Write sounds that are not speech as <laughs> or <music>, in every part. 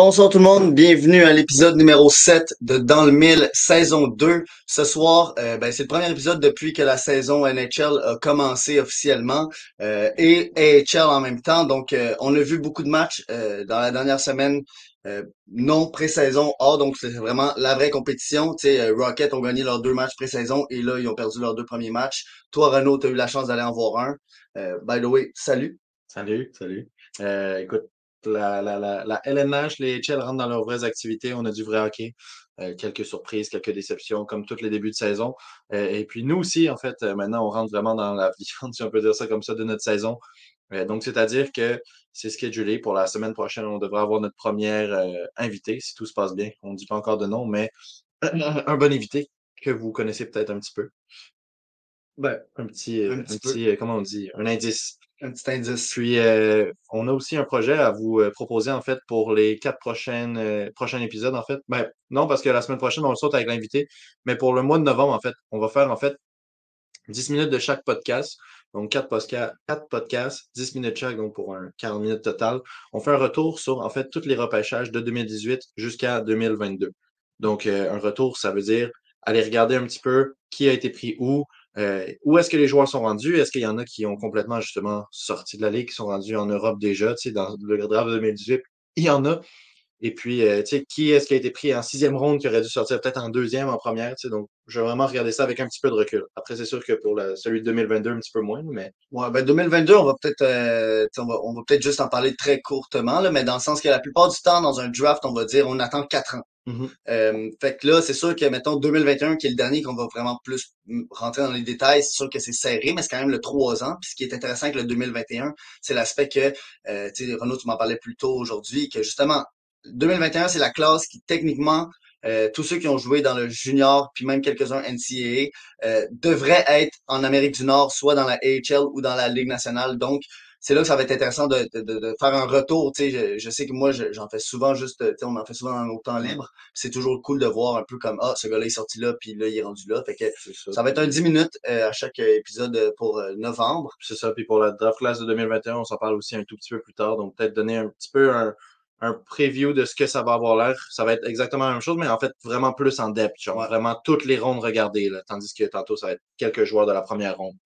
Bonsoir tout le monde, bienvenue à l'épisode numéro 7 de Dans le Mille, saison 2. Ce soir, euh, ben, c'est le premier épisode depuis que la saison NHL a commencé officiellement euh, et AHL en même temps. Donc, euh, on a vu beaucoup de matchs dans la dernière semaine, non pré-saison. Ah, donc c'est vraiment la vraie compétition. Tu sais, Rocket ont gagné leurs deux matchs pré-saison et là, ils ont perdu leurs deux premiers matchs. Toi, Renaud, tu as eu la chance d'aller en voir un. by the way, salut. Salut, salut. écoute, la, la, la, la LNH, les HL rentrent dans leurs vraies activités. On a du vrai hockey. Euh, quelques surprises, quelques déceptions, comme tous les débuts de saison. Euh, et puis nous aussi, en fait, euh, maintenant, on rentre vraiment dans la <laughs> viande, si on peut dire ça comme ça, de notre saison. donc, c'est-à-dire que c'est schedulé pour la semaine prochaine. On devrait avoir notre première invité, si tout se passe bien. On ne dit pas encore de nom, mais <clears throat> un bon invité que vous connaissez peut-être un petit peu. Ben, un petit, un petit, comment on dit, un indice. Un petit indice. Puis, euh, on a aussi un projet à vous euh, proposer, en fait, pour les quatre prochaines, euh, prochains épisodes, en fait. Ben, non, parce que la semaine prochaine, on le saute avec l'invité. Mais pour le mois de novembre, en fait, on va faire, en fait, 10 minutes de chaque podcast. Donc, quatre, quatre podcasts, 10 minutes chaque, donc pour un 40 minutes total. On fait un retour sur, en fait, tous les repêchages de 2018 jusqu'à 2022. Donc, un retour, ça veut dire aller regarder un petit peu qui a été pris où, euh, où est-ce que les joueurs sont rendus? Est-ce qu'il y en a qui ont complètement justement sorti de la Ligue, qui sont rendus en Europe déjà, tu sais, dans le draft 2018? Il y en a. Et puis, euh, tu sais, qui est-ce qui a été pris en sixième ronde, qui aurait dû sortir peut-être en deuxième, en première, tu sais, donc je vais vraiment regarder ça avec un petit peu de recul. Après, c'est sûr que pour celui de 2022, un petit peu moins, mais... Ouais, ben 2022, on va peut-être euh, on va, on va peut-être juste en parler très courtement, là, mais dans le sens que la plupart du temps, dans un draft, on va dire on attend quatre ans. Euh, fait que là, c'est sûr que, mettons, 2021, qui est le dernier qu'on va vraiment plus rentrer dans les détails, c'est sûr que c'est serré, mais c'est quand même le trois ans. Puis ce qui est intéressant avec le 2021, c'est l'aspect que, euh, tu sais, Renaud, tu m'en parlais plus tôt aujourd'hui, que justement, 2021, c'est la classe qui, techniquement, euh, tous ceux qui ont joué dans le junior, puis même quelques-uns NCAA, euh, devraient être en Amérique du Nord, soit dans la AHL ou dans la Ligue nationale. Donc, c'est là que ça va être intéressant de, de, de faire un retour. Tu sais, je, je sais que moi, j'en fais souvent juste, tu sais, on en fait souvent dans nos temps libres. C'est toujours cool de voir un peu comme, ah, ce gars-là est sorti là, puis là, il est rendu là. Fait que ça. va être un 10 minutes euh, à chaque épisode pour novembre. C'est ça. Puis pour la draft class de 2021, on s'en parle aussi un tout petit peu plus tard. Donc, peut-être donner un petit peu un, un preview de ce que ça va avoir l'air. Ça va être exactement la même chose, mais en fait, vraiment plus en depth. Genre, vraiment toutes les rondes regardées, là, tandis que tantôt, ça va être quelques joueurs de la première ronde.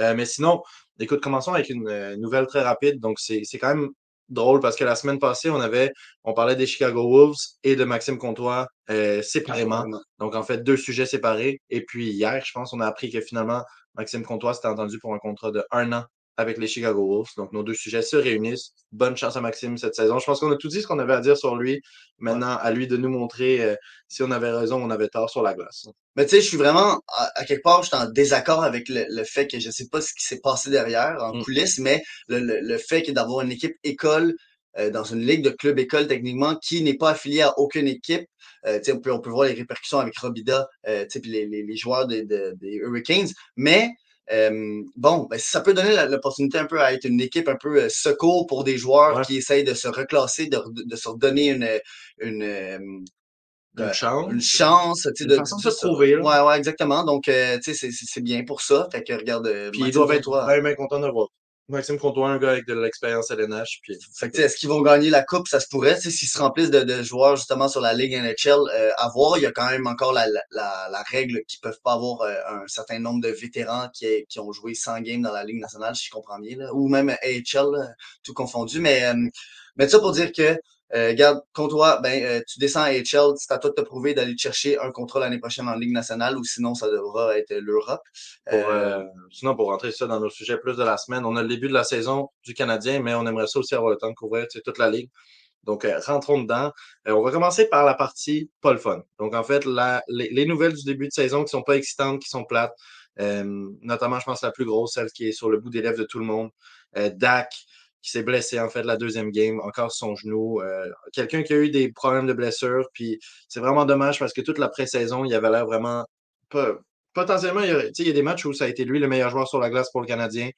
Euh, mais sinon, écoute, commençons avec une euh, nouvelle très rapide. Donc, c'est quand même drôle parce que la semaine passée, on avait, on parlait des Chicago Wolves et de Maxime Comtois euh, séparément. Donc, en fait, deux sujets séparés. Et puis, hier, je pense, on a appris que finalement, Maxime Comtois s'était entendu pour un contrat de un an avec les Chicago Wolves. Donc, nos deux sujets se réunissent. Bonne chance à Maxime cette saison. Je pense qu'on a tout dit ce qu'on avait à dire sur lui. Maintenant, à lui de nous montrer euh, si on avait raison ou on avait tort sur la glace. Mais tu sais, je suis vraiment, à, quelque part, je suis en désaccord avec le, fait que je sais pas ce qui s'est passé derrière, en mm. coulisses, mais le, le, fait que d'avoir une équipe école euh, dans une ligue de club école techniquement qui n'est pas affiliée à aucune équipe. Euh, on, peut, on peut voir les répercussions avec Robida, euh, les, les, les, joueurs des, des Hurricanes, mais bon, ben, ça peut donner l'opportunité un peu à être une équipe un peu secours pour des joueurs qui essayent de se reclasser, de, de, se redonner une, une, une chance. Une chance, tu de, façon de, se trouver. Ouais, ouais, exactement. Donc, tu sais, c'est bien pour ça. Fait que regarde. Puis ils doivent être bien, bien contents de voir. Maxime Comtois, un gars avec de l'expérience à l'NH. Puis... est-ce qu'ils vont gagner la coupe? Ça se pourrait. S'ils se remplissent de, de, joueurs justement sur la Ligue NHL euh, à voir, il y a quand même encore la, la, la règle qu'ils peuvent pas avoir euh, un certain nombre de vétérans qui, qui ont joué 100 games dans la Ligue nationale, si je comprends bien, là, ou même AHL, tout confondu. Mais, euh, mais ça pour dire que euh, garde, toi, ben, euh, tu descends à HL, c'est à toi de te prouver d'aller chercher un contrat l'année prochaine en Ligue nationale ou sinon ça devra être l'Europe. Euh, sinon, pour rentrer ça dans nos sujets plus de la semaine, on a le début de la saison du Canadien, mais on aimerait ça aussi avoir le temps de couvrir toute la Ligue. Donc, rentrons dedans. on va commencer par la partie pas le fun. Donc, en fait, la, les, nouvelles du début de saison qui sont pas excitantes, qui sont plates, notamment, je pense, la plus grosse, celle qui est sur le bout des lèvres de tout le monde, Dak, qui s'est blessé en fait la deuxième game, encore son genou. Euh, quelqu'un qui a eu des problèmes de blessure, puis c'est vraiment dommage parce que toute la pré-saison, il avait l'air vraiment potentiellement, il y, a, des matchs où ça a été lui le meilleur joueur sur la glace pour le Canadien.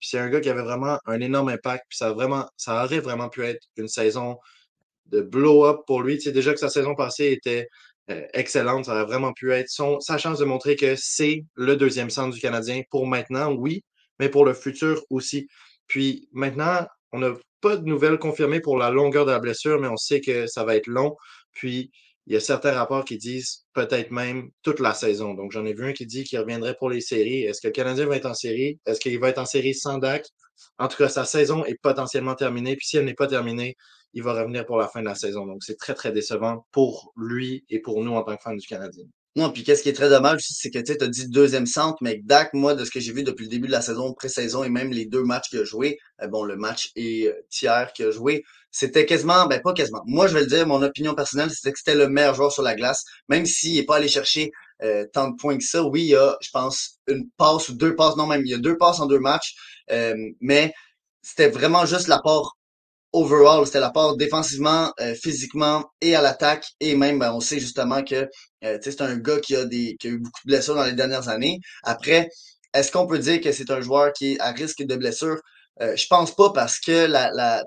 Puis c'est un gars qui avait vraiment un énorme impact, puis ça vraiment, ça aurait vraiment pu être une saison de blow-up pour lui. Tu déjà que sa saison passée était euh, excellente, ça aurait vraiment pu être sa chance de montrer que c'est le deuxième centre du Canadien pour maintenant, oui, mais pour le futur aussi. Puis maintenant, on n'a pas de nouvelles confirmées pour la longueur de la blessure, mais on sait que ça va être long. Puis, il y a certains rapports qui disent peut-être même toute la saison. Donc, j'en ai vu un qui dit qu'il reviendrait pour les séries. Est-ce que le Canadien va être en série? Est-ce qu'il va être en série sans Dak? En tout cas, sa saison est potentiellement terminée. Puis si elle n'est pas terminée, il va revenir pour la fin de la saison. Donc, c'est très, très décevant pour lui et pour nous en tant que fans du Canadien. Non, puis qu'est-ce qui est très dommage aussi, c'est que tu as dit deuxième centre, mais Dak, moi, de ce que j'ai vu depuis le début de la saison, pré-saison et même les deux matchs qu'il a joué, euh, bon, le match et euh, tiers qu'il a joué, c'était quasiment, ben pas quasiment. Moi, je vais le dire, mon opinion personnelle, c'était que c'était le meilleur joueur sur la glace, même s'il n'est pas allé chercher euh, tant de points que ça. Oui, il y a, je pense, une passe ou deux passes, non même, il y a deux passes en deux matchs, mais c'était vraiment juste l'apport overall, c'était la part défensivement, euh, physiquement et à l'attaque. Et même, ben, on sait justement que euh, c'est un gars qui a, des, qui a eu beaucoup de blessures dans les dernières années. Après, est-ce qu'on peut dire que c'est un joueur qui est à risque de blessure? Euh, je pense pas parce que la, la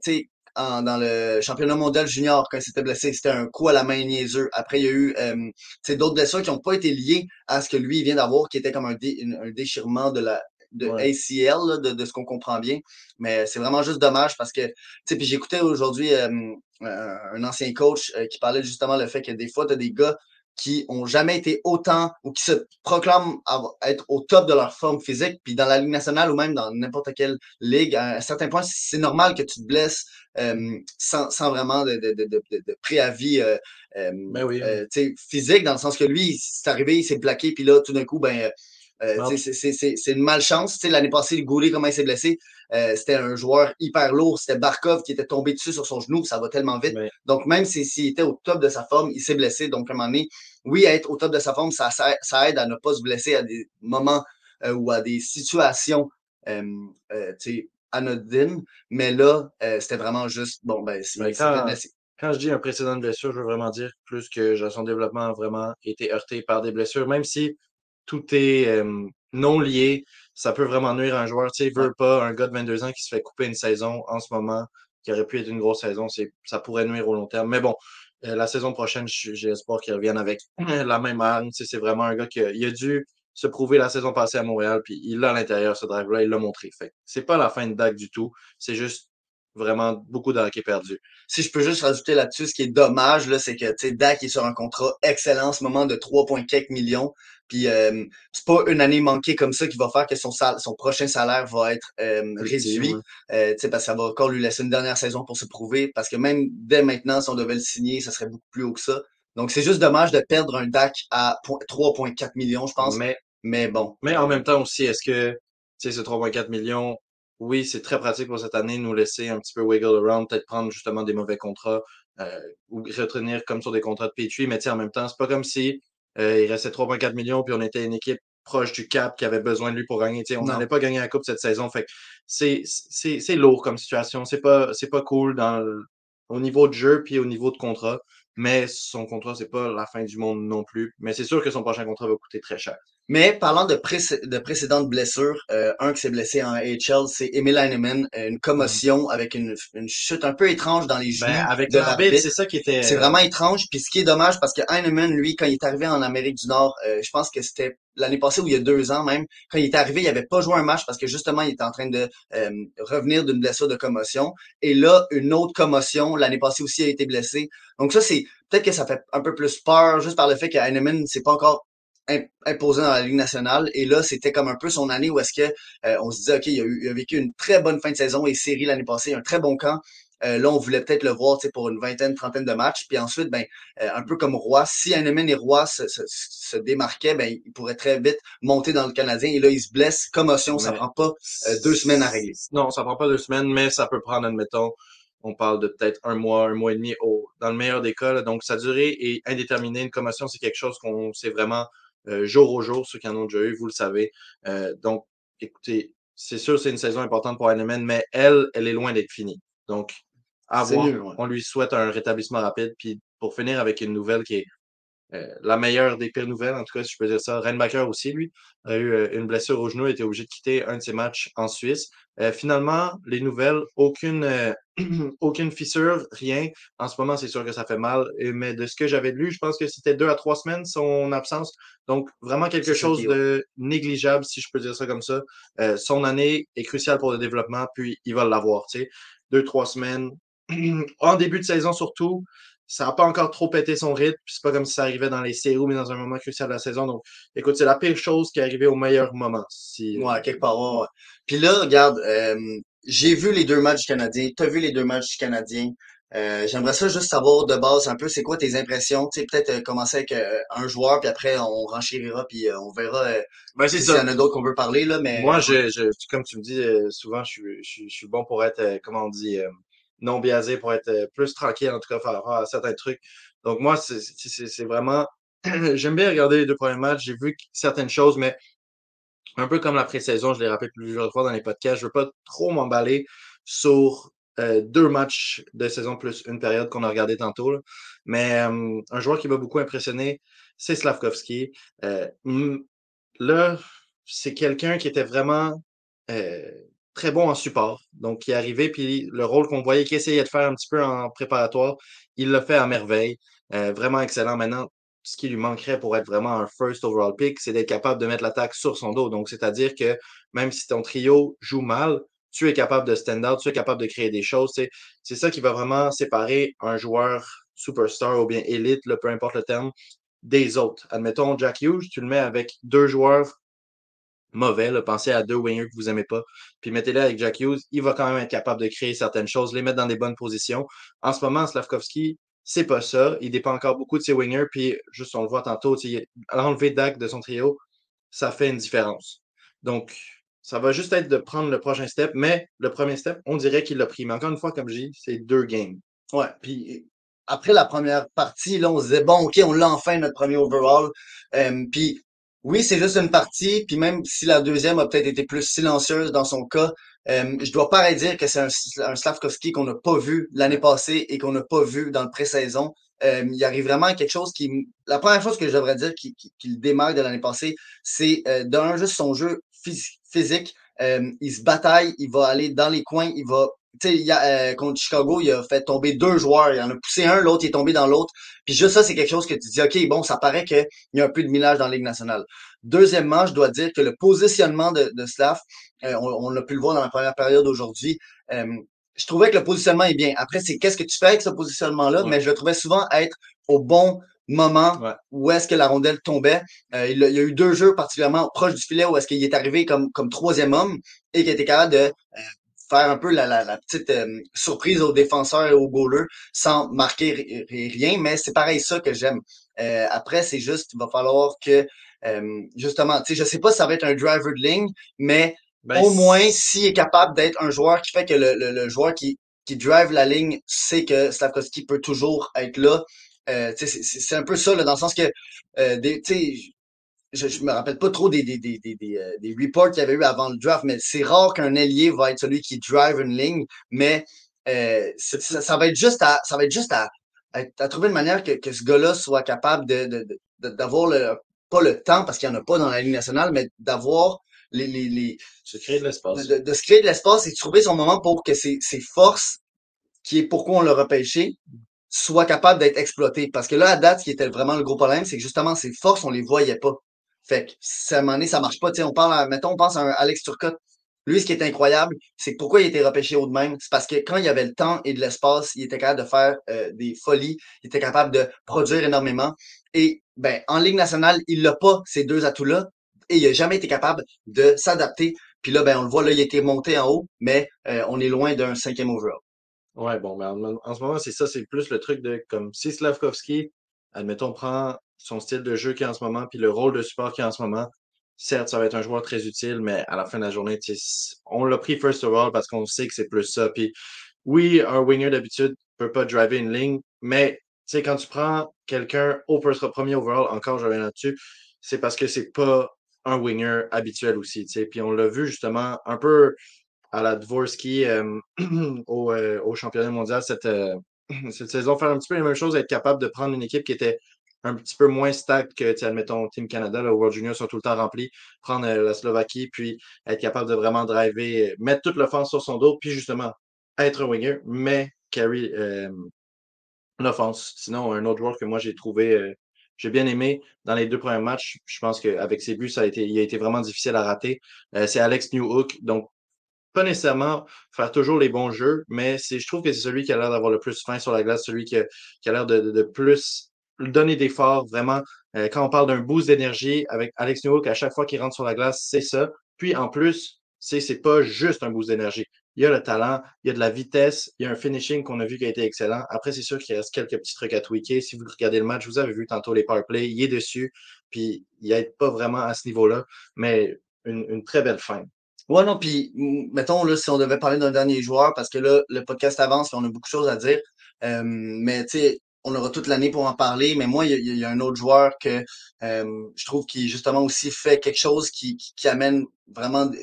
en, dans le championnat mondial junior, quand il s'était blessé, c'était un coup à la main niaiseux. Après, il y a eu euh, d'autres blessures qui n'ont pas été liées à ce que lui vient d'avoir, qui était comme un, un déchirement de la, de ACL, de, de, ce qu'on comprend bien. Mais c'est vraiment juste dommage parce que, tu sais, puis j'écoutais aujourd'hui euh, un ancien coach euh, qui parlait justement le fait que des fois, tu as des gars qui ont jamais été autant ou qui se proclament être au top de leur forme physique, puis dans la Ligue nationale ou même dans n'importe quelle ligue, à un certain point, c'est normal que tu te blesses euh, sans, sans, vraiment de, de, de, de préavis euh, ben oui. physique, dans le sens que lui, c'est arrivé, il s'est plaqué, puis là, tout d'un coup, ben euh, c'est une malchance. L'année passée, le Goulet, comment il s'est blessé, euh, c'était un joueur hyper lourd. C'était Barkov qui était tombé dessus sur son genou. Ça va tellement vite. Donc, même s'il était au top de sa forme, il s'est blessé. Donc, à un moment donné, oui, être au top de sa forme, ça, ça, aide à ne pas se blesser à des moments euh, ou à des situations anodines. Mais là, c'était vraiment juste, bon, ben, c'est quand je dis un précédent de blessure, je veux vraiment dire plus que son développement a vraiment été heurté par des blessures, même si tout est non lié. Ça peut vraiment nuire à un joueur. Tu sais, veut pas un gars de 22 ans qui se fait couper une saison en ce moment, qui aurait pu être une grosse saison, ça pourrait nuire au long terme. Mais bon, euh, la saison prochaine, j'ai espoir qu'il revienne avec <clears throat> la même arme. Tu sais, c'est vraiment un gars qui a, il a dû se prouver la saison passée à Montréal, puis il l'a à l'intérieur, ce drive-là, il l'a montré. Fait c'est pas la fin de DAC du tout. C'est juste vraiment beaucoup de hockey perdu. Si je peux juste rajouter là-dessus, ce qui est dommage, là, c'est que tu sais, Dak est sur un contrat excellent en ce moment de 3,4 millions. Puis euh, c'est pas une année manquée comme ça qui va faire que son, son prochain salaire va être euh, réduit. Euh, parce que ça va encore lui laisser une dernière saison pour se prouver. Parce que même dès maintenant, si on devait le signer, ça serait beaucoup plus haut que ça. Donc c'est juste dommage de perdre un DAC à 3,4 millions, je pense. Mais, mais bon. Mais en même temps aussi, est-ce que ce 3,4 millions, oui, c'est très pratique pour cette année, nous laisser un petit peu wiggle around, peut-être prendre justement des mauvais contrats euh, ou retenir comme sur des contrats de Petrie, mais en même temps, c'est pas comme si il restait 3,4 millions puis on était une équipe proche du cap qui avait besoin de lui pour gagner. on n'allait pas gagner la coupe cette saison. Fait c'est, c'est, c'est lourd comme situation. C'est pas, c'est pas cool dans au niveau de jeu puis au niveau de contrat. Mais son contrat, c'est pas la fin du monde non plus. Mais c'est sûr que son prochain contrat va coûter très cher. Mais parlant de, de précédentes blessures, euh, un qui s'est blessé en AHL, c'est Emil Heinemann, une commotion avec une, une, chute un peu étrange dans les ben, genoux. avec de c'est ça qui était. C'est vraiment étrange. Puis ce qui est dommage, parce que Heinemann, lui, quand il est arrivé en Amérique du Nord, euh, je pense que c'était l'année passée ou il y a deux ans même, quand il est arrivé, il avait pas joué un match parce que justement, il était en train de euh, revenir d'une blessure de commotion. Et là, une autre commotion, l'année passée aussi, il a été blessé. Donc ça, c'est peut-être que ça fait un peu plus peur juste par le fait que Heinemann, c'est pas encore imposé dans la Ligue nationale. Et là, c'était comme un peu son année où est-ce que euh, on se disait, OK, il a, eu, il a, vécu une très bonne fin de saison et série l'année passée, un très bon camp. Euh, là, on voulait peut-être le voir pour une vingtaine, trentaine de matchs. Puis ensuite, ben, euh, un peu comme Roy, si Heinemann et Roy se, se, se, démarquaient, ben, il pourrait très vite monter dans le Canadien. Et là, il se blesse. Commotion, ça prend pas deux semaines à régler. Non, ça prend pas deux semaines, mais ça peut prendre, admettons, on parle de peut-être un mois, un mois et demi au, dans le meilleur des cas. Donc, sa durée est indéterminée. Une commotion, c'est quelque chose qu'on sait vraiment jour au jour, ceux qui en ont déjà eu, vous le savez. Euh, donc, écoutez, c'est sûr c'est une saison importante pour Heinemann, mais elle, elle est loin d'être finie. Donc, à voir, on lui souhaite un rétablissement rapide. Puis pour finir avec une nouvelle qui est euh, la meilleure des pires nouvelles, en tout cas, si je peux dire ça. Reinbacker aussi, lui, a eu euh, une blessure au genou, a été obligé de quitter un de ses matchs en Suisse. Euh, finalement, les nouvelles, aucune, <clears throat> aucune fissure, rien. En ce moment, c'est sûr que ça fait mal. mais de ce que j'avais lu, je pense que c'était deux à trois semaines son absence. Donc, vraiment quelque chose de négligeable, si je peux dire ça comme ça. son année est cruciale pour le développement, puis il va l'avoir. Tu sais. Deux, trois semaines. <clears throat> en début de saison surtout, ça n'a pas encore trop pété son rythme. C'est pas comme si ça arrivait dans les séries, mais dans un moment crucial de la saison. Donc, écoute, c'est la pire chose qui est arrivée au meilleur moment. Si... Ouais, quelque part, ouais. Puis là, regarde, euh, j'ai vu les deux matchs canadiens. Tu as vu les deux matchs canadiens. Euh, J'aimerais ça juste savoir de base un peu, c'est quoi tes impressions? Tu sais, peut-être euh, commencer avec euh, un joueur, puis après on renchérira, puis euh, on verra ben, s'il y en a d'autres qu'on veut parler. Là, mais... Moi, je, je, comme tu me dis, souvent, je suis, je, je suis bon pour être, comment on dit, non biaisé pour être euh, plus tranquille, en tout cas, par rapport à certains trucs. Donc, moi, c'est vraiment. <clears throat> J'aime bien regarder les deux premiers matchs. J'ai vu certaines choses, mais un peu comme la pré-saison, je l'ai rappelé plusieurs fois dans les podcasts, je veux pas trop m'emballer sur euh, deux matchs de saison plus une période qu'on a regardé tantôt. Mais euh, un joueur qui m'a beaucoup impressionné, c'est Slavkovski. là, c'est quelqu'un qui était vraiment très bon en support. Donc, il est arrivé, puis le rôle qu'on voyait qu'il essayait de faire un petit peu en préparatoire, il l'a fait à merveille. Euh, vraiment excellent. Maintenant, ce qui lui manquerait pour être vraiment un first overall pick, c'est d'être capable de mettre l'attaque sur son dos. Donc, c'est-à-dire que même si ton trio joue mal, tu es capable de stand out, tu es capable de créer des choses. C'est ça qui va vraiment séparer un joueur superstar ou bien élite, peu importe le terme, des autres. Admettons, Jack Hughes, tu le mets avec deux joueurs mauvais. Là. Pensez à deux wingers que vous aimez pas. Puis mettez-les avec Jack Hughes. Il va quand même être capable de créer certaines choses, les mettre dans des bonnes positions. En ce moment, Slavkovski, c'est pas ça. Il dépend encore beaucoup de ses wingers. Puis, juste, on le voit tantôt, enlever Dak de son trio, ça fait une différence. Donc, ça va juste être de prendre le prochain step. Mais le premier step, on dirait qu'il l'a pris. Mais encore une fois, comme je dis, c'est deux games. Ouais. Puis, après la première partie, là, on se disait, bon, OK, on l'a enfin, notre premier overall. Euh, puis, oui, c'est juste une partie, puis même si la deuxième a peut-être été plus silencieuse dans son cas, euh, je dois pas dire que c'est un, un Slavkovski qu'on n'a pas vu l'année passée et qu'on n'a pas vu dans le pré-saison. Euh, il arrive vraiment quelque chose qui... La première chose que je devrais dire qui, qui, le démarre de l'année passée, c'est euh, d'un juste son jeu physique. Euh, il se bataille, il va aller dans les coins, il va tu sais, euh, contre Chicago, il a fait tomber deux joueurs. Il en a poussé un, l'autre est tombé dans l'autre. Puis juste ça, c'est quelque chose que tu dis, OK, bon, ça paraît qu'il y a un peu de millage dans la Ligue nationale. Deuxièmement, je dois dire que le positionnement de, de Slav, euh, on, on, a pu le voir dans la première période aujourd'hui, euh, je trouvais que le positionnement est bien. Après, c'est qu'est-ce que tu fais avec ce positionnement-là, mais je le trouvais souvent être au bon moment où est-ce que la rondelle tombait. il, y a eu deux jeux particulièrement proches du filet où est-ce qu'il est arrivé comme, comme troisième homme et qui était capable de faire un peu la, la, petite euh, surprise aux défenseurs et aux goalers sans marquer rien, mais c'est pareil ça que j'aime. Euh, après, c'est juste, il va falloir que, euh, justement, tu sais, je sais pas si ça va être un driver de ligne, mais ben, au moins, s'il est capable d'être un joueur qui fait que le, le, joueur qui, qui drive la ligne sait que Slavkovski peut toujours être là. Euh, c'est un peu ça, là, dans le sens que, euh, des, je, je me rappelle pas trop des, des, des, des, des, euh, des reports qu'il y avait eu avant le draft, mais c'est rare qu'un ailier va être celui qui drive une ligne, mais euh, ça, ça, va être juste à ça va être juste à, à, trouver une manière que, que ce gars-là soit capable de, d'avoir le pas le temps parce qu'il n'y en a pas dans la ligne nationale, mais d'avoir les, les, les se créer de l'espace. De, de, se créer de l'espace et de trouver son moment pour que ses, ses forces, qui est pourquoi on l'a repêché, soient capables d'être exploitées. Parce que là, à date, ce qui était vraiment le gros problème, c'est que justement, ses forces, on les voyait pas. Fait que, à un moment donné, ça marche pas. on parle, mettons, on pense à Alex Turcotte. Lui, ce qui est incroyable, c'est pourquoi il était repêché haut de même, c'est parce que quand il avait le temps et de l'espace, il était capable de faire euh, des folies, il était capable de produire énormément. Et ben, en Ligue nationale, il n'a pas ces deux atouts-là et il n'a jamais été capable de s'adapter. Puis là, ben, on le voit, là, il a été monté en haut, mais euh, on est loin d'un cinquième overall. Ouais, bon, mais en, en ce moment, c'est ça, c'est plus le truc de comme si Slavkovski, admettons, prend son style de jeu qui est en ce moment, puis le rôle de support qui est en ce moment, certes, ça va être un joueur très utile, mais à la fin de la journée, on l'a pris first of all parce qu'on sait que c'est plus ça. Puis oui, un winger d'habitude peut pas driver une ligne, mais quand tu prends quelqu'un au premier overall, encore je reviens là-dessus, c'est parce que c'est pas un winger habituel aussi. Puis on l'a vu justement un peu à la Dvorsky <clears throat> au, euh, au, championnat mondial cette, euh, <clears throat> cette saison, faire un petit peu la même chose, être capable de prendre une équipe qui était un petit peu moins stack que, admettons, Team Canada, là, World Junior sont tout le temps remplis, prendre euh, la Slovaquie, puis être capable de vraiment driver, mettre toute l'offense sur son dos, puis justement, être un winger, mais carry euh, l'offense. Sinon, un autre joueur que moi j'ai trouvé, euh, j'ai bien aimé dans les deux premiers matchs, je pense qu'avec ses buts, ça a été, il a été vraiment difficile à rater. c'est Alex Newhook, donc pas nécessairement faire toujours les bons jeux, mais je trouve que c'est celui qui a l'air d'avoir le plus faim sur la glace, celui qui a, qui a l'air de, de, plus donner d'efforts, vraiment. Euh, quand on parle d'un boost d'énergie avec Alex Newhook, à chaque fois qu'il rentre sur la glace, c'est ça. Puis en plus, c'est, c'est pas juste un boost d'énergie. Il y a le talent, il y a de la vitesse, il y a un finishing qu'on a vu qui a été excellent. Après, c'est sûr qu'il reste quelques petits trucs à tweaker. Si vous regardez le match, vous avez vu tantôt les power play, il est dessus, puis il n'aide pas vraiment à ce niveau-là, mais une, une très belle fin. Ouais, non, puis mettons, là, si on devait parler d'un dernier joueur, parce que là, le podcast avance, on a beaucoup de choses à dire. Euh, mais tu sais, on aura toute l'année pour en parler. Mais moi, il y, a, un autre joueur que euh, je trouve qui justement aussi fait quelque chose qui, qui, amène vraiment de,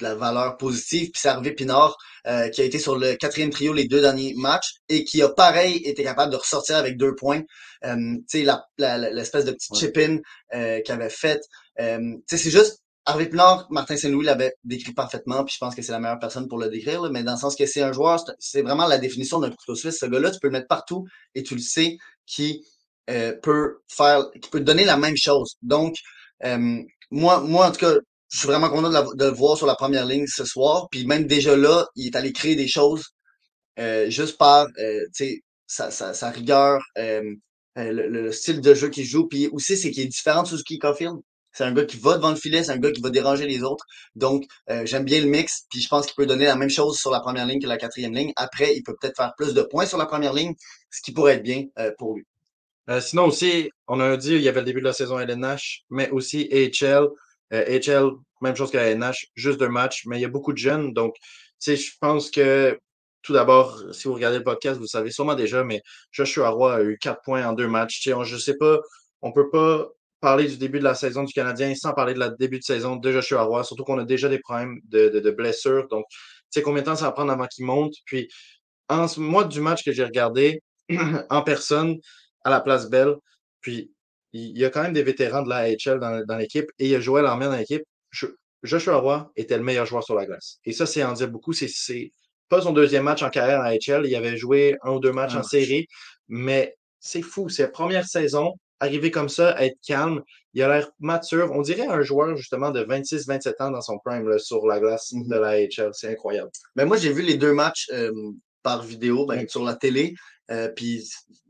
la valeur positive. Puis c'est Harvey Pinard, euh, qui a été sur le quatrième trio les deux derniers matchs et qui a pareil été capable de ressortir avec deux points. tu sais, l'espèce de petit chip-in qu'il avait fait. tu sais, c'est juste Harvey Pinard, Martin Saint-Louis l'avait décrit parfaitement, puis je pense que c'est la meilleure personne pour le décrire, mais dans le sens que c'est un joueur, c'est vraiment la définition d'un couteau suisse. Ce gars-là, tu peux le mettre partout et tu le sais qui euh, peut faire, qui peut donner la même chose. Donc, euh, moi, moi, en tout cas, je suis vraiment content de, le voir sur la première ligne ce soir. Puis même déjà là, il est allé créer des choses euh, juste par sa, sa, sa, rigueur, le, le, style de jeu qu'il joue. Puis aussi, c'est qu'il est différent de Suzuki Caulfield. C'est un gars qui va devant le filet, c'est un gars qui va déranger les autres. Donc, euh, j'aime bien le mix, puis je pense qu'il peut donner la même chose sur la première ligne que la quatrième ligne. Après, il peut peut-être faire plus de points sur la première ligne, ce qui pourrait être bien euh, pour lui. Euh, sinon aussi, on a dit il y avait le début de la saison LNH, mais aussi AHL. AHL, même chose qu'à LNH, juste deux matchs, mais il y a beaucoup de jeunes. Donc, je pense que tout d'abord, si vous regardez le podcast, vous savez sûrement déjà, mais Joshua Roy a eu quatre points en deux matchs. Je sais pas, on peut pas parler du début de la saison du Canadien sans parler de la début de saison de Joshua Roy, surtout qu'on a déjà des problèmes de, de, blessures. Donc, tu sais, combien de temps ça va prendre avant qu'il monte? Puis, en ce mois du match que j'ai regardé <clears throat> en personne à la place Belle, puis il y a quand même des vétérans de la AHL dans, dans l'équipe et il y a Joël Armia dans l'équipe. Joshua Roy était le meilleur joueur sur la glace. Et ça, c'est en dire beaucoup. C'est pas son deuxième match en carrière à AHL. Il avait joué un ou deux matchs en série, mais c'est fou. C'est la première saison arriver comme ça, être calme. Il a l'air mature. On dirait un joueur justement de 26-27 ans dans son prime sur la glace de la HL. C'est incroyable. Mais moi, j'ai vu les deux matchs euh, par vidéo ben, sur la télé. Euh, puis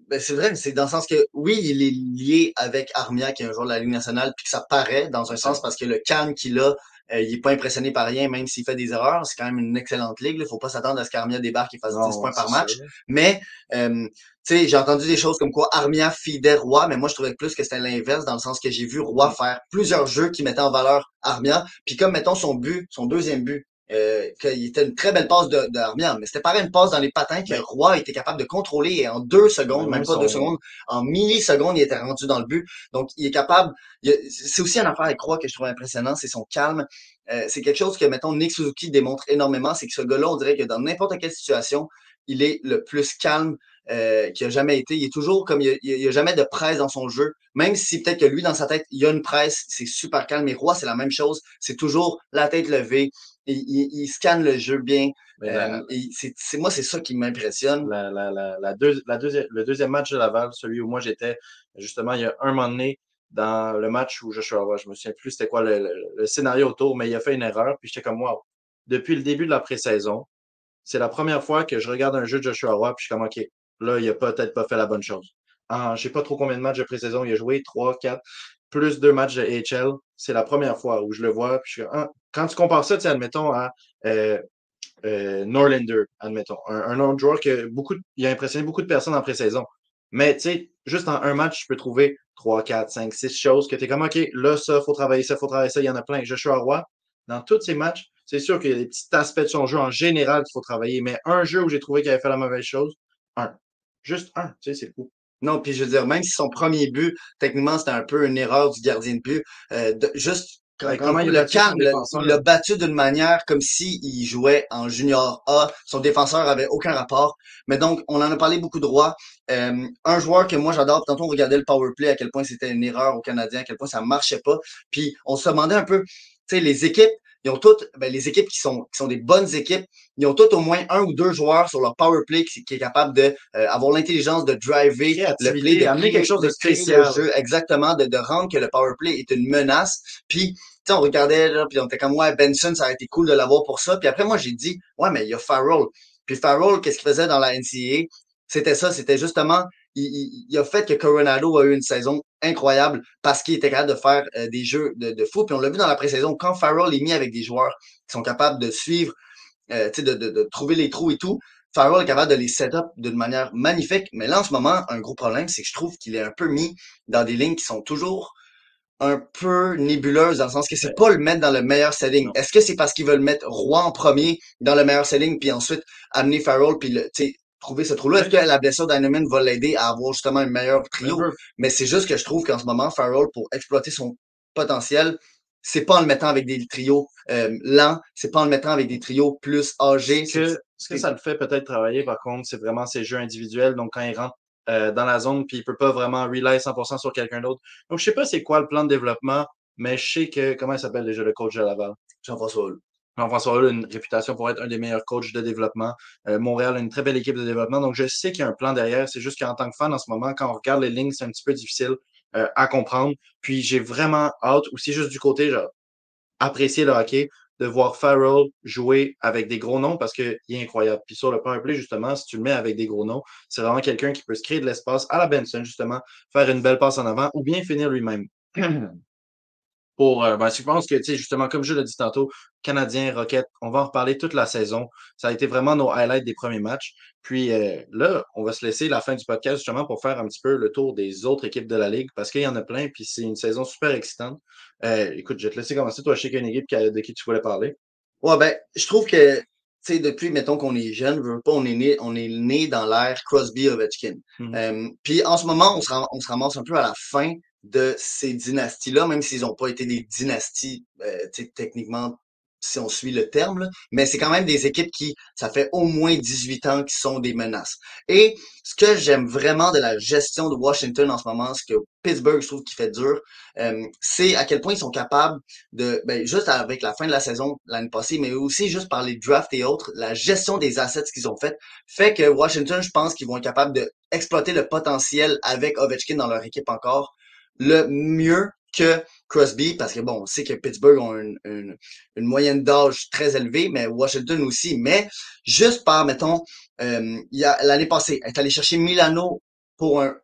ben, c'est vrai, c'est dans le sens que oui, il est lié avec Armia, qui est un joueur de la Ligue nationale, puis que ça paraît dans un sens parce que le calme qu'il a, euh, il n'est pas impressionné par rien, même s'il fait des erreurs. C'est quand même une excellente ligue. Il ne faut pas s'attendre à ce qu'Armia débarque et fasse 10 points par match. Mais euh, j'ai entendu des choses comme quoi Armia fidait Roi, mais moi je trouvais plus que c'était l'inverse, dans le sens que j'ai vu Roi faire plusieurs jeux qui mettaient en valeur Armia. Puis comme mettons son but, son deuxième but, euh, qu'il était une très belle passe de, de mais c'était pareil une passe dans les patins que Roy était capable de contrôler et en deux secondes, même pas deux secondes, en millisecondes, il était rendu dans le but. Donc, il est capable. C'est aussi une affaire avec Roy que je trouve impressionnant, c'est son calme. Euh, c'est quelque chose que, mettons, Nick Suzuki démontre énormément, c'est que ce gars-là, on dirait que dans n'importe quelle situation, il est le plus calme euh, qu'il a jamais été. Il est toujours comme il n'y a, jamais de presse dans son jeu. Même si peut-être que lui, dans sa tête, il y a une presse, c'est super calme. Mais Roy, c'est la même chose. C'est toujours la tête levée, il, scanne le jeu bien. Euh, c'est moi, c'est ça qui m'impressionne. La, la, la, la le deuxième match de Laval, celui où moi j'étais, justement, il y a un moment donné, dans le match où Joshua Roy, je me souviens plus c'était quoi le, scénario autour, mais il a fait une erreur, puis j'étais comme, wow, depuis le début de la pré-saison, c'est la première fois que je regarde un jeu de Joshua Roy, puis je suis comme, OK, là, il a peut-être pas fait la bonne chose. Je je sais pas trop combien de matchs de pré-saison il a joué, trois, quatre, plus deux matchs de HL. C'est la première fois où je le vois, puis je suis ah, quand tu compares ça, admettons, à euh, euh, Norlander, admettons, un, autre joueur que beaucoup, il a impressionné beaucoup de personnes en pré-saison. Mais tu sais, juste en un match, tu peux trouver 3, 4, 5, 6 choses que tu es comme OK, là, ça, faut travailler ça, faut travailler ça, il y en a plein. Joshua Roy, dans tous ces matchs, c'est sûr qu'il y a des petits aspects de son jeu en général qu'il faut travailler, mais un jeu où j'ai trouvé qu'il avait fait la mauvaise chose, un. Juste un, tu sais, c'est fou. Non, puis je veux dire, même si son premier but, techniquement, c'était un peu une erreur du gardien de but, euh, juste comment il le calme, il l'a battu d'une manière comme s'il il jouait en junior A. Son défenseur avait aucun rapport. Mais donc, on en a parlé beaucoup de droit. Euh, un joueur que moi j'adore, tantôt on regardait le power play, à quel point c'était une erreur au Canadien, à quel point ça marchait pas. Puis on se demandait un peu, tu sais, les équipes, ils ont toutes, ben, les équipes qui sont, qui sont des bonnes équipes, ils ont toutes au moins un ou deux joueurs sur leur power play qui, qui est capable de euh, avoir l'intelligence de driver le play, d'amener quelque chose de spécial. Jeu, exactement, de, de rendre que le power play est une menace. Puis, tu on regardait, là, puis on était comme, ouais, Benson, ça a été cool de l'avoir pour ça. Puis après, moi, j'ai dit, ouais, mais il y a Farrell. Puis Farrell, qu'est-ce qu'il faisait dans la NCAA? C'était ça, c'était justement il, il, a fait que Coronado a eu une saison incroyable parce qu'il était capable de faire euh, des jeux de, de foot. Puis on l'a vu dans la pré-saison, quand Farrell est mis avec des joueurs qui sont capables de suivre, euh, de, de, de, trouver les trous et tout, Farrell est capable de les set up d'une manière magnifique. Mais là, en ce moment, un gros problème, c'est que je trouve qu'il est un peu mis dans des lignes qui sont toujours un peu nébuleuses dans le sens que c'est pas le mettre dans le meilleur setting. Est-ce que c'est parce qu'ils veulent mettre Roy en premier dans le meilleur setting puis ensuite amener Farrell puis le, trouver ce trou-là. Est-ce que la blessure d'Animan va l'aider à avoir justement un meilleur trio? Mais c'est juste que je trouve qu'en ce moment, Farrell, pour exploiter son potentiel, c'est pas en le mettant avec des trios euh, lents, c'est pas en le mettant avec des trios plus âgés. Ce que, ce que ça le fait peut-être travailler, par contre, c'est vraiment ses jeux individuels. Donc, quand il rentre euh, dans la zone, puis il peut pas vraiment rely 100% sur quelqu'un d'autre. Donc, je sais pas c'est quoi le plan de développement, mais je sais que, comment il s'appelle déjà le coach de Laval? Jean-François Jean-François a une réputation pour être un des meilleurs coachs de développement. Euh, Montréal a une très belle équipe de développement. Donc, je sais qu'il y a un plan derrière. C'est juste qu'en tant que fan, en ce moment, quand on regarde les lignes, c'est un petit peu difficile euh, à comprendre. Puis, j'ai vraiment hâte, aussi juste du côté, genre, apprécier le hockey, de voir Farrell jouer avec des gros noms parce qu'il est incroyable. Puis sur le powerplay, justement, si tu le mets avec des gros noms, c'est vraiment quelqu'un qui peut se créer de l'espace à la Benson, justement, faire une belle passe en avant ou bien finir lui-même. <clears throat> pour. Euh, ben, je pense que, justement, comme je l'ai dit tantôt, Canadien, Rocket, on va en reparler toute la saison. Ça a été vraiment nos highlights des premiers matchs. Puis euh, là, on va se laisser la fin du podcast justement pour faire un petit peu le tour des autres équipes de la Ligue parce qu'il y en a plein, puis c'est une saison super excitante. Euh, écoute, je vais te laisser commencer. Toi, je sais qu'il y a une équipe de qui tu voulais parler. Ouais, ben, je trouve que, tu sais, depuis, mettons qu'on est jeune, pas, on est né, on est né dans l'ère Crosby-Ovechkin. Mmh puis en ce moment, on se, on se ramasse un peu à la fin de ces dynasties-là, même s'ils n'ont pas été des dynasties euh, techniquement si on suit le terme, mais c'est quand même des équipes qui, ça fait au moins 18 ans qui sont des menaces. Et ce que j'aime vraiment de la gestion de Washington en ce moment, ce que Pittsburgh, trouve, qui fait dur, euh, c'est à quel point ils sont capables de, ben, juste avec la fin de la saison l'année passée, mais aussi juste par les drafts et autres, la gestion des assets qu'ils ont fait, fait que Washington, je pense qu'ils vont être capables d'exploiter le potentiel avec Ovechkin dans leur équipe encore le mieux que Crosby, parce que bon, on sait que Pittsburgh ont une, une, moyenne d'âge très élevée, mais Washington aussi. Mais juste par, mettons, euh, il y a l'année passée, elle est allé chercher Milano pour un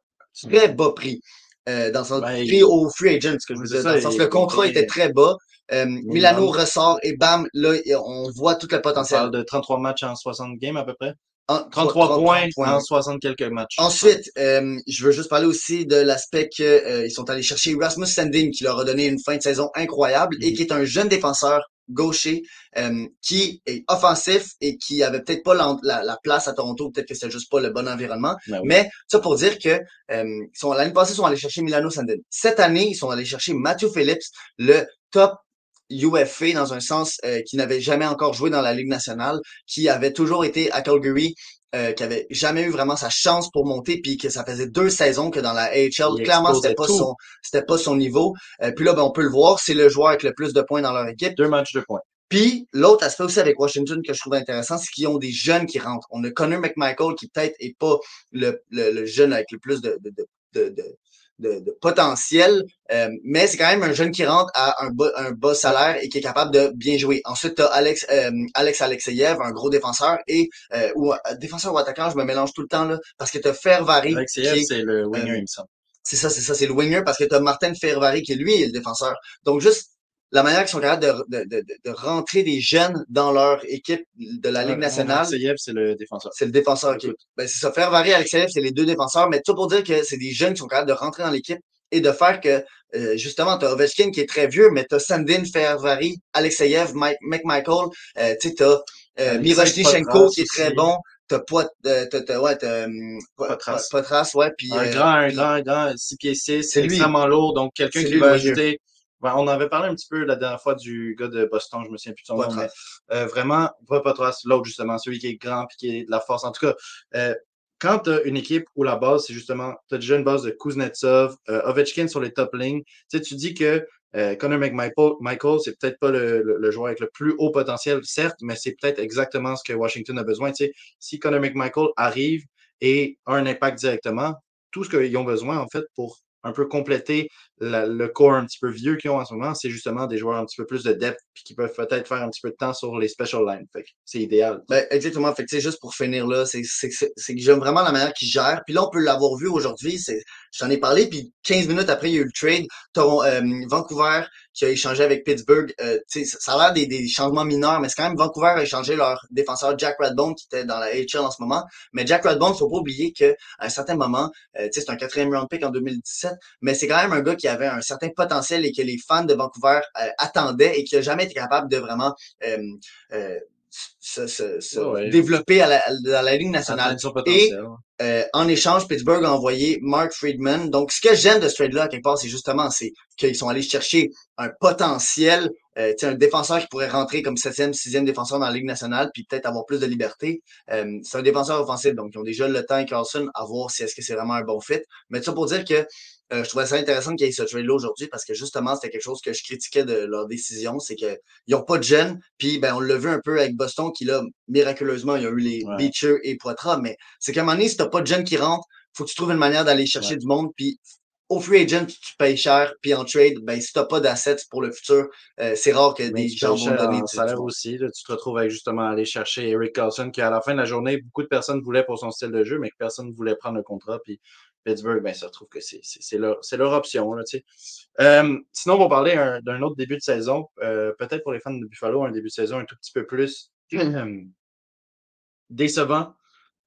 très bas prix. Euh, dans son ben, prix au free agent, ce que je veux dire. dans le sens le contrat était très bas. Euh, Milano ressort et bam, là, on voit tout le potentiel. On parle de 33 matchs en 60 games à peu près. 33 points, en 60 quelques matchs. Ensuite, euh, je veux juste parler aussi de l'aspect qu'ils euh, sont allés chercher Rasmus Sandin, qui leur a donné une fin de saison incroyable et mm-hmm. qui est un jeune défenseur gaucher euh, qui est offensif et qui avait peut-être pas la, place à Toronto, peut-être que c'était juste pas le bon environnement. Ben Mais ça pour dire que l'année passée, ils sont allés chercher Milano Sandin. Cette année, ils sont allés chercher Matthew Phillips, le top UFA dans un sens euh, qui n'avait jamais encore joué dans la Ligue nationale, qui avait toujours été à Calgary, euh, qui avait jamais eu vraiment sa chance pour monter, puis que ça faisait deux saisons que dans la AHL, clairement c'était pas son c'était pas son niveau. Euh, puis là, ben, on peut le voir, c'est le joueur avec le plus de points dans leur équipe. Deux matchs de points. Puis l'autre aspect aussi avec Washington que je trouve intéressant, c'est qu'ils ont des jeunes qui rentrent. On a Connor McMichael qui peut-être est pas le, le, jeune avec le plus de, de, de, de de, potentiel, euh, mais c'est quand même un jeune qui rentre à un bas, un bas salaire et qui est capable de bien jouer. Ensuite, tu as Alex, euh, Alex Alexeyev, un gros défenseur, et euh, ou défenseur ou attaquant, je me mélange tout le temps là, parce que tu as Ferrari. Alexeyev, c'est le winger, il me semble. C'est ça, c'est ça, c'est le winger parce que tu as Martin Ferrari qui lui est le défenseur. Donc juste la manière qu'ils sont capables de, de, de, de, rentrer des jeunes dans leur équipe de la Ligue nationale. Alexeyev, c'est le défenseur. C'est le défenseur, ok. Ben, c'est ça. Faire varier Alexeyev, c'est les deux défenseurs, mais tout pour dire que c'est des jeunes qui sont capables de rentrer dans l'équipe et de faire que, euh, justement, tu as Ovechkin qui est très vieux, mais tu as Sandin, Ferrari, Alexeyev, Mike, McMichael, euh, tu sais, as euh, Miroshnichenko qui est très bon. T'as pas, euh, t'as, ouais, t'as, hum, Potras. Potras, ouais, puis. Un grand, un grand, un grand, 6 pieds 6, c'est extrêmement lourd, donc quelqu'un qui va ajouter on en avait parlé un petit peu la dernière fois du gars de Boston, je me souviens plus de son nom, mais euh, vraiment, pas Patras, l'autre justement, celui qui est grand et qui est de la force. En tout cas, euh, quand tu as une équipe où la base, c'est justement, tu as déjà une base de Kuznetsov, euh, Ovechkin sur les top lignes, tu sais, tu dis que Connor McMichael, c'est peut-être pas le, joueur avec le plus haut potentiel, certes, mais c'est peut-être exactement ce que Washington a besoin. Tu sais, si Connor McMichael arrive et a un impact directement, tout ce qu'ils ont besoin, en fait, pour un peu compléter le corps un petit peu vieux qu'ils ont en ce moment, c'est justement des joueurs un petit peu plus de depth puis qui peuvent peut-être faire un petit peu de temps sur les special lines. c'est idéal. Ben, exactement. Fait que, juste pour finir là, c'est que j'aime vraiment la manière qu'ils gèrent. Puis là, on peut l'avoir vu aujourd'hui. J'en ai parlé, puis 15 minutes après, il y a eu le trade. Euh, Vancouver qui a échangé avec Pittsburgh. Euh, ça a l'air des, des, changements mineurs, mais c'est quand même Vancouver a échangé leur défenseur Jack Radbone qui était dans la HL en ce moment. Mais Jack Radbone, faut pas oublier qu'à un certain moment, euh, c'est un quatrième round pick en 2017, mais c'est quand même un gars qui avait un certain potentiel et que les fans de Vancouver euh, attendaient et qui a jamais été capable de vraiment euh, euh, se, développer à la, dans la Ligue nationale. Et en échange, Pittsburgh a envoyé Mark Friedman. Donc, ce que j'aime de ce trade-là, quelque part, c'est justement c'est qu'ils sont allés chercher un potentiel, euh, un défenseur qui pourrait rentrer comme septième, sixième défenseur dans la Ligue nationale, puis peut-être avoir plus de liberté. c'est un défenseur offensif, donc ils ont déjà le temps et Carlson à voir si est-ce que c'est vraiment un bon fit. Mais ça pour dire que euh, je trouvais ça intéressant qu'il y ait ce trade-là aujourd'hui parce que justement, c'était quelque chose que je critiquais de leur décision, c'est qu'ils n'ont pas de jeunes. Puis ben, on l'a vu un peu avec Boston qui là, miraculeusement, il y a eu les Beecher et Poitras, mais c'est qu'à un moment donné, si tu n'as pas de jeunes qui rentrent, faut que tu trouves une manière d'aller chercher du monde. Puis au free agent, tu payes cher, puis en trade, ben, si tu n'as pas d'assets pour le futur, euh, c'est rare que des gens vont donner du salaire aussi. tu te retrouves avec justement aller chercher Eric Carlson, qui à la fin de la journée, beaucoup de personnes voulaient pour son style de jeu, mais que personne ne voulait prendre le contrat. Puis Pittsburgh, ben, ça retrouve que c'est leur, leur, option. Là, euh, sinon, on va parler d'un autre début de saison. Euh, peut-être pour les fans de Buffalo, un début de saison un tout petit peu plus <clears throat>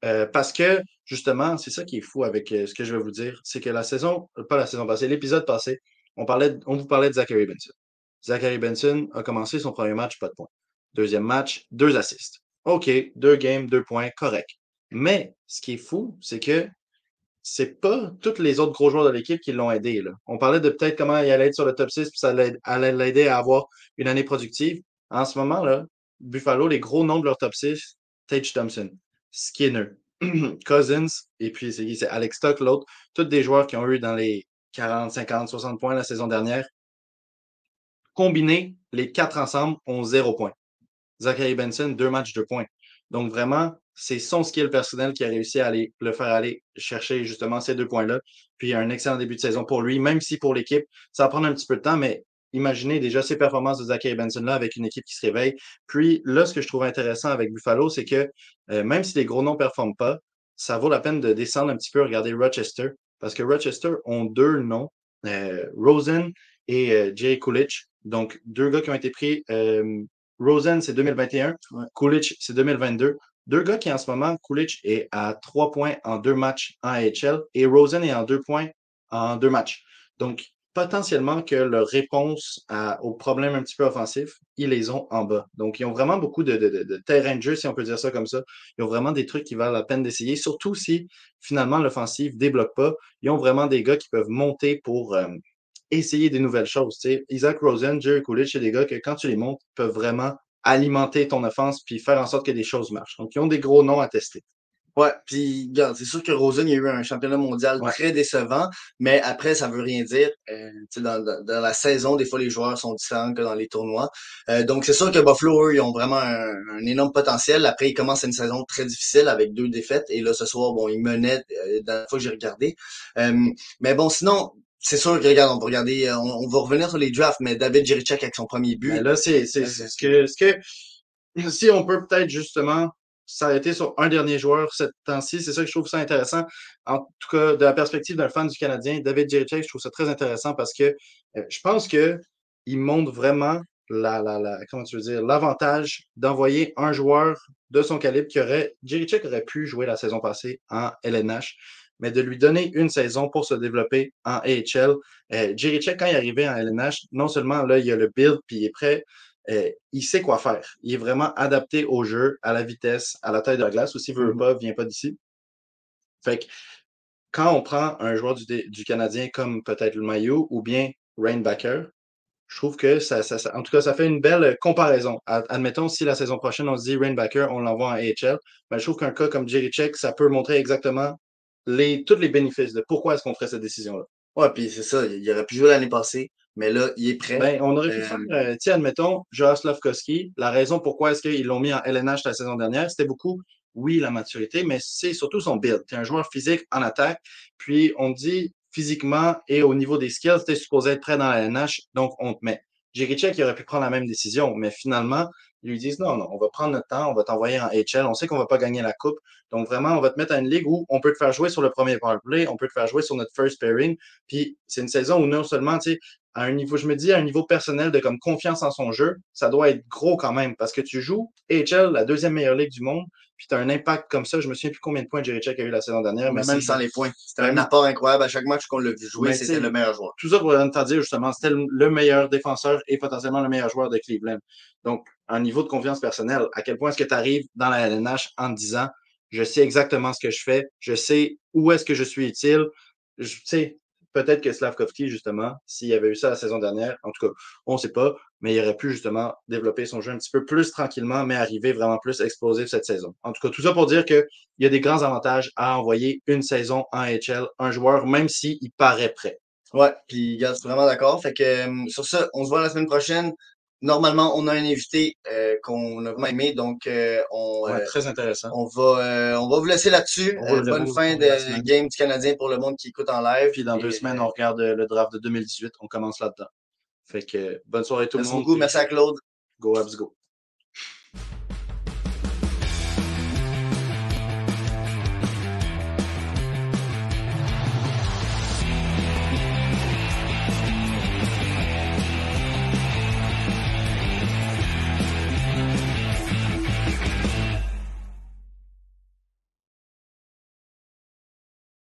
euh, parce que, justement, c'est ça qui est fou avec ce que je vais vous dire. C'est que la saison, pas la saison passée, l'épisode passé, on, parlait, on vous parlait de Zachary Benson. Zachary Benson a commencé son premier match, pas de points. Deuxième match, deux assists. OK, deux games, deux points, correct. Mais ce qui est fou, c'est que c'est pas tous les autres gros joueurs de l'équipe qui l'ont aidé. Là. On parlait de peut-être comment il allait être sur le top 6, puis ça allait l'aider à avoir une année productive. En ce moment, là, Buffalo, les gros noms de leur top 6, Tage Thompson, Skinner, <clears throat> Cousins, et puis c'est Alex Stock, l'autre, tous des joueurs qui ont eu dans les 40, 50, 60 points la saison dernière. Combinés, les quatre ensemble ont zéro point. Zachary Benson, deux matchs, deux points. Donc vraiment, c'est son skill personnel qui a réussi à aller, le faire aller chercher justement ces deux points-là. Puis un excellent début de saison pour lui, même si pour l'équipe, ça va prendre un petit peu de temps, mais imaginez déjà ces performances de Zachary Benson-là avec une équipe qui se réveille. Puis là, ce que je trouve intéressant avec Buffalo, c'est que euh, même si les gros noms ne performent pas, ça vaut la peine de descendre un petit peu, regarder Rochester, parce que Rochester ont deux noms, euh, Rosen et euh, Jay Coolidge. Donc, deux gars qui ont été pris. Rosen, c'est 2021. Coolidge, c'est 2022. Deux gars qui en ce moment, Coolidge est à trois points en deux matchs en AHL et Rosen est en deux points en deux matchs. Donc, potentiellement que leur réponse aux problèmes un petit peu offensifs, ils les ont en bas. Donc, ils ont vraiment beaucoup de, terrain de jeu, si on peut dire ça comme ça. Ils ont vraiment des trucs qui valent la peine d'essayer, surtout si finalement l'offensive ne débloque pas. Ils ont vraiment des gars qui peuvent monter pour euh, essayer des nouvelles choses. Isaac Rosen, Jerry Coolidge, c'est des gars que quand tu les montes, peuvent vraiment alimenter ton offense puis faire en sorte que des choses marchent. Donc, ils ont des gros noms à tester. Ouais, puis c'est sûr que Rosen, il y a eu un championnat mondial très décevant, mais après, ça veut rien dire. Euh, dans, dans, la saison, des fois, les joueurs sont différents que dans les tournois. Euh, donc, c'est sûr que Buffalo, eux, ils ont vraiment un, énorme potentiel. Après, ils commencent une saison très difficile avec deux défaites. Et là, ce soir, bon, ils menaient euh, dans la fois que j'ai regardé. Euh, mais bon, sinon, c'est sûr que, regarde, on va regarder, euh, on, va revenir sur les drafts, mais David Jiricek avec son premier but. là, c'est, c'est, ce que, ce que, <laughs> si on peut peut-être justement s'arrêter sur un dernier joueur cette temps-ci, c'est ça que je trouve ça intéressant. En tout cas, de la perspective d'un fan du Canadien, David Jiricek, je trouve ça très intéressant parce que euh, je pense que il montre vraiment la, la, comment tu veux l'avantage d'envoyer un joueur de son calibre qui aurait, Jiricek aurait pu jouer la saison passée en LNH mais de lui donner une saison pour se développer en AHL. Euh, quand il est arrivé en LNH, non seulement là, il a le build, puis il est prêt, euh, il sait quoi faire. Il est vraiment adapté au jeu, à la vitesse, à la taille de la glace. Ou s'il veut mm-hmm. pas, vient pas d'ici. Fait que quand on prend un joueur du, du Canadien comme peut-être le Maillot ou bien Rainbacker, je trouve que ça, ça, en tout cas, ça fait une belle comparaison. Admettons, si la saison prochaine, on se dit Rainbacker, on l'envoie en AHL, ben, je trouve qu'un cas comme Jerry Check, ça peut montrer exactement les, tous les bénéfices de pourquoi est-ce qu'on ferait cette décision-là. Ouais, puis c'est ça, il aurait pu jouer l'année passée, mais là, il est prêt. Ben, on aurait pu faire, euh, tiens, admettons, Josh Slavkovski, la raison pourquoi est-ce qu'ils l'ont mis en LNH la saison dernière, c'était beaucoup, oui, la maturité, mais c'est surtout son build. Tu es un joueur physique en attaque, puis on dit, physiquement et au niveau des skills, tu es supposé être prêt dans la NH, donc on te met. Jerichek, il aurait pu prendre la même décision, mais finalement, ils lui disent non, non, on va prendre notre temps, on va t'envoyer en HL, on sait qu'on va pas gagner la coupe. Donc vraiment, on va te mettre à une ligue où on peut te faire jouer sur le premier powerplay, on peut te faire jouer sur notre first pairing. Puis c'est une saison où non seulement, tu sais, à un niveau, je me dis, à un niveau personnel de comme confiance en son jeu, ça doit être gros quand même parce que tu joues HL, la deuxième meilleure ligue du monde, puis tu as un impact comme ça. Je me souviens plus combien de points Jerry Check a eu la saison dernière. Mais, même sans les points. C'était un apport incroyable. À chaque match qu'on l'a vu jouer, c'était le meilleur joueur. Tout ça pour te dire, justement, c'était le meilleur défenseur et potentiellement le meilleur joueur de Cleveland. Donc, un niveau de confiance personnelle, à quel point est-ce que tu arrives dans la LNH en disant, je sais exactement ce que je fais, je sais où est-ce que je suis utile. Je, sais, peut-être que Slavkovski, justement, s'il avait eu ça la saison dernière, en tout cas, on ne sait pas, mais il aurait pu justement développer son jeu un petit peu plus tranquillement, mais arriver vraiment plus explosif cette saison. En tout cas, tout ça pour dire qu'il y a des grands avantages à envoyer une saison en HL, un joueur, même s'il paraît prêt. Ouais, puis gars, je suis vraiment d'accord. Fait que euh, sur ça, on se voit la semaine prochaine. Normalement, on a un invité euh, qu'on a vraiment aimé, donc euh, on ouais, très intéressant. On va on va vous laisser là-dessus. bonne fin de game du Canadien pour le monde qui écoute en live. Puis dans deux semaines, on regarde le draft de 2018. On commence là-dedans. Fait que bonne soirée tout le monde. Merci beaucoup. Merci à Claude. Go Abs Go.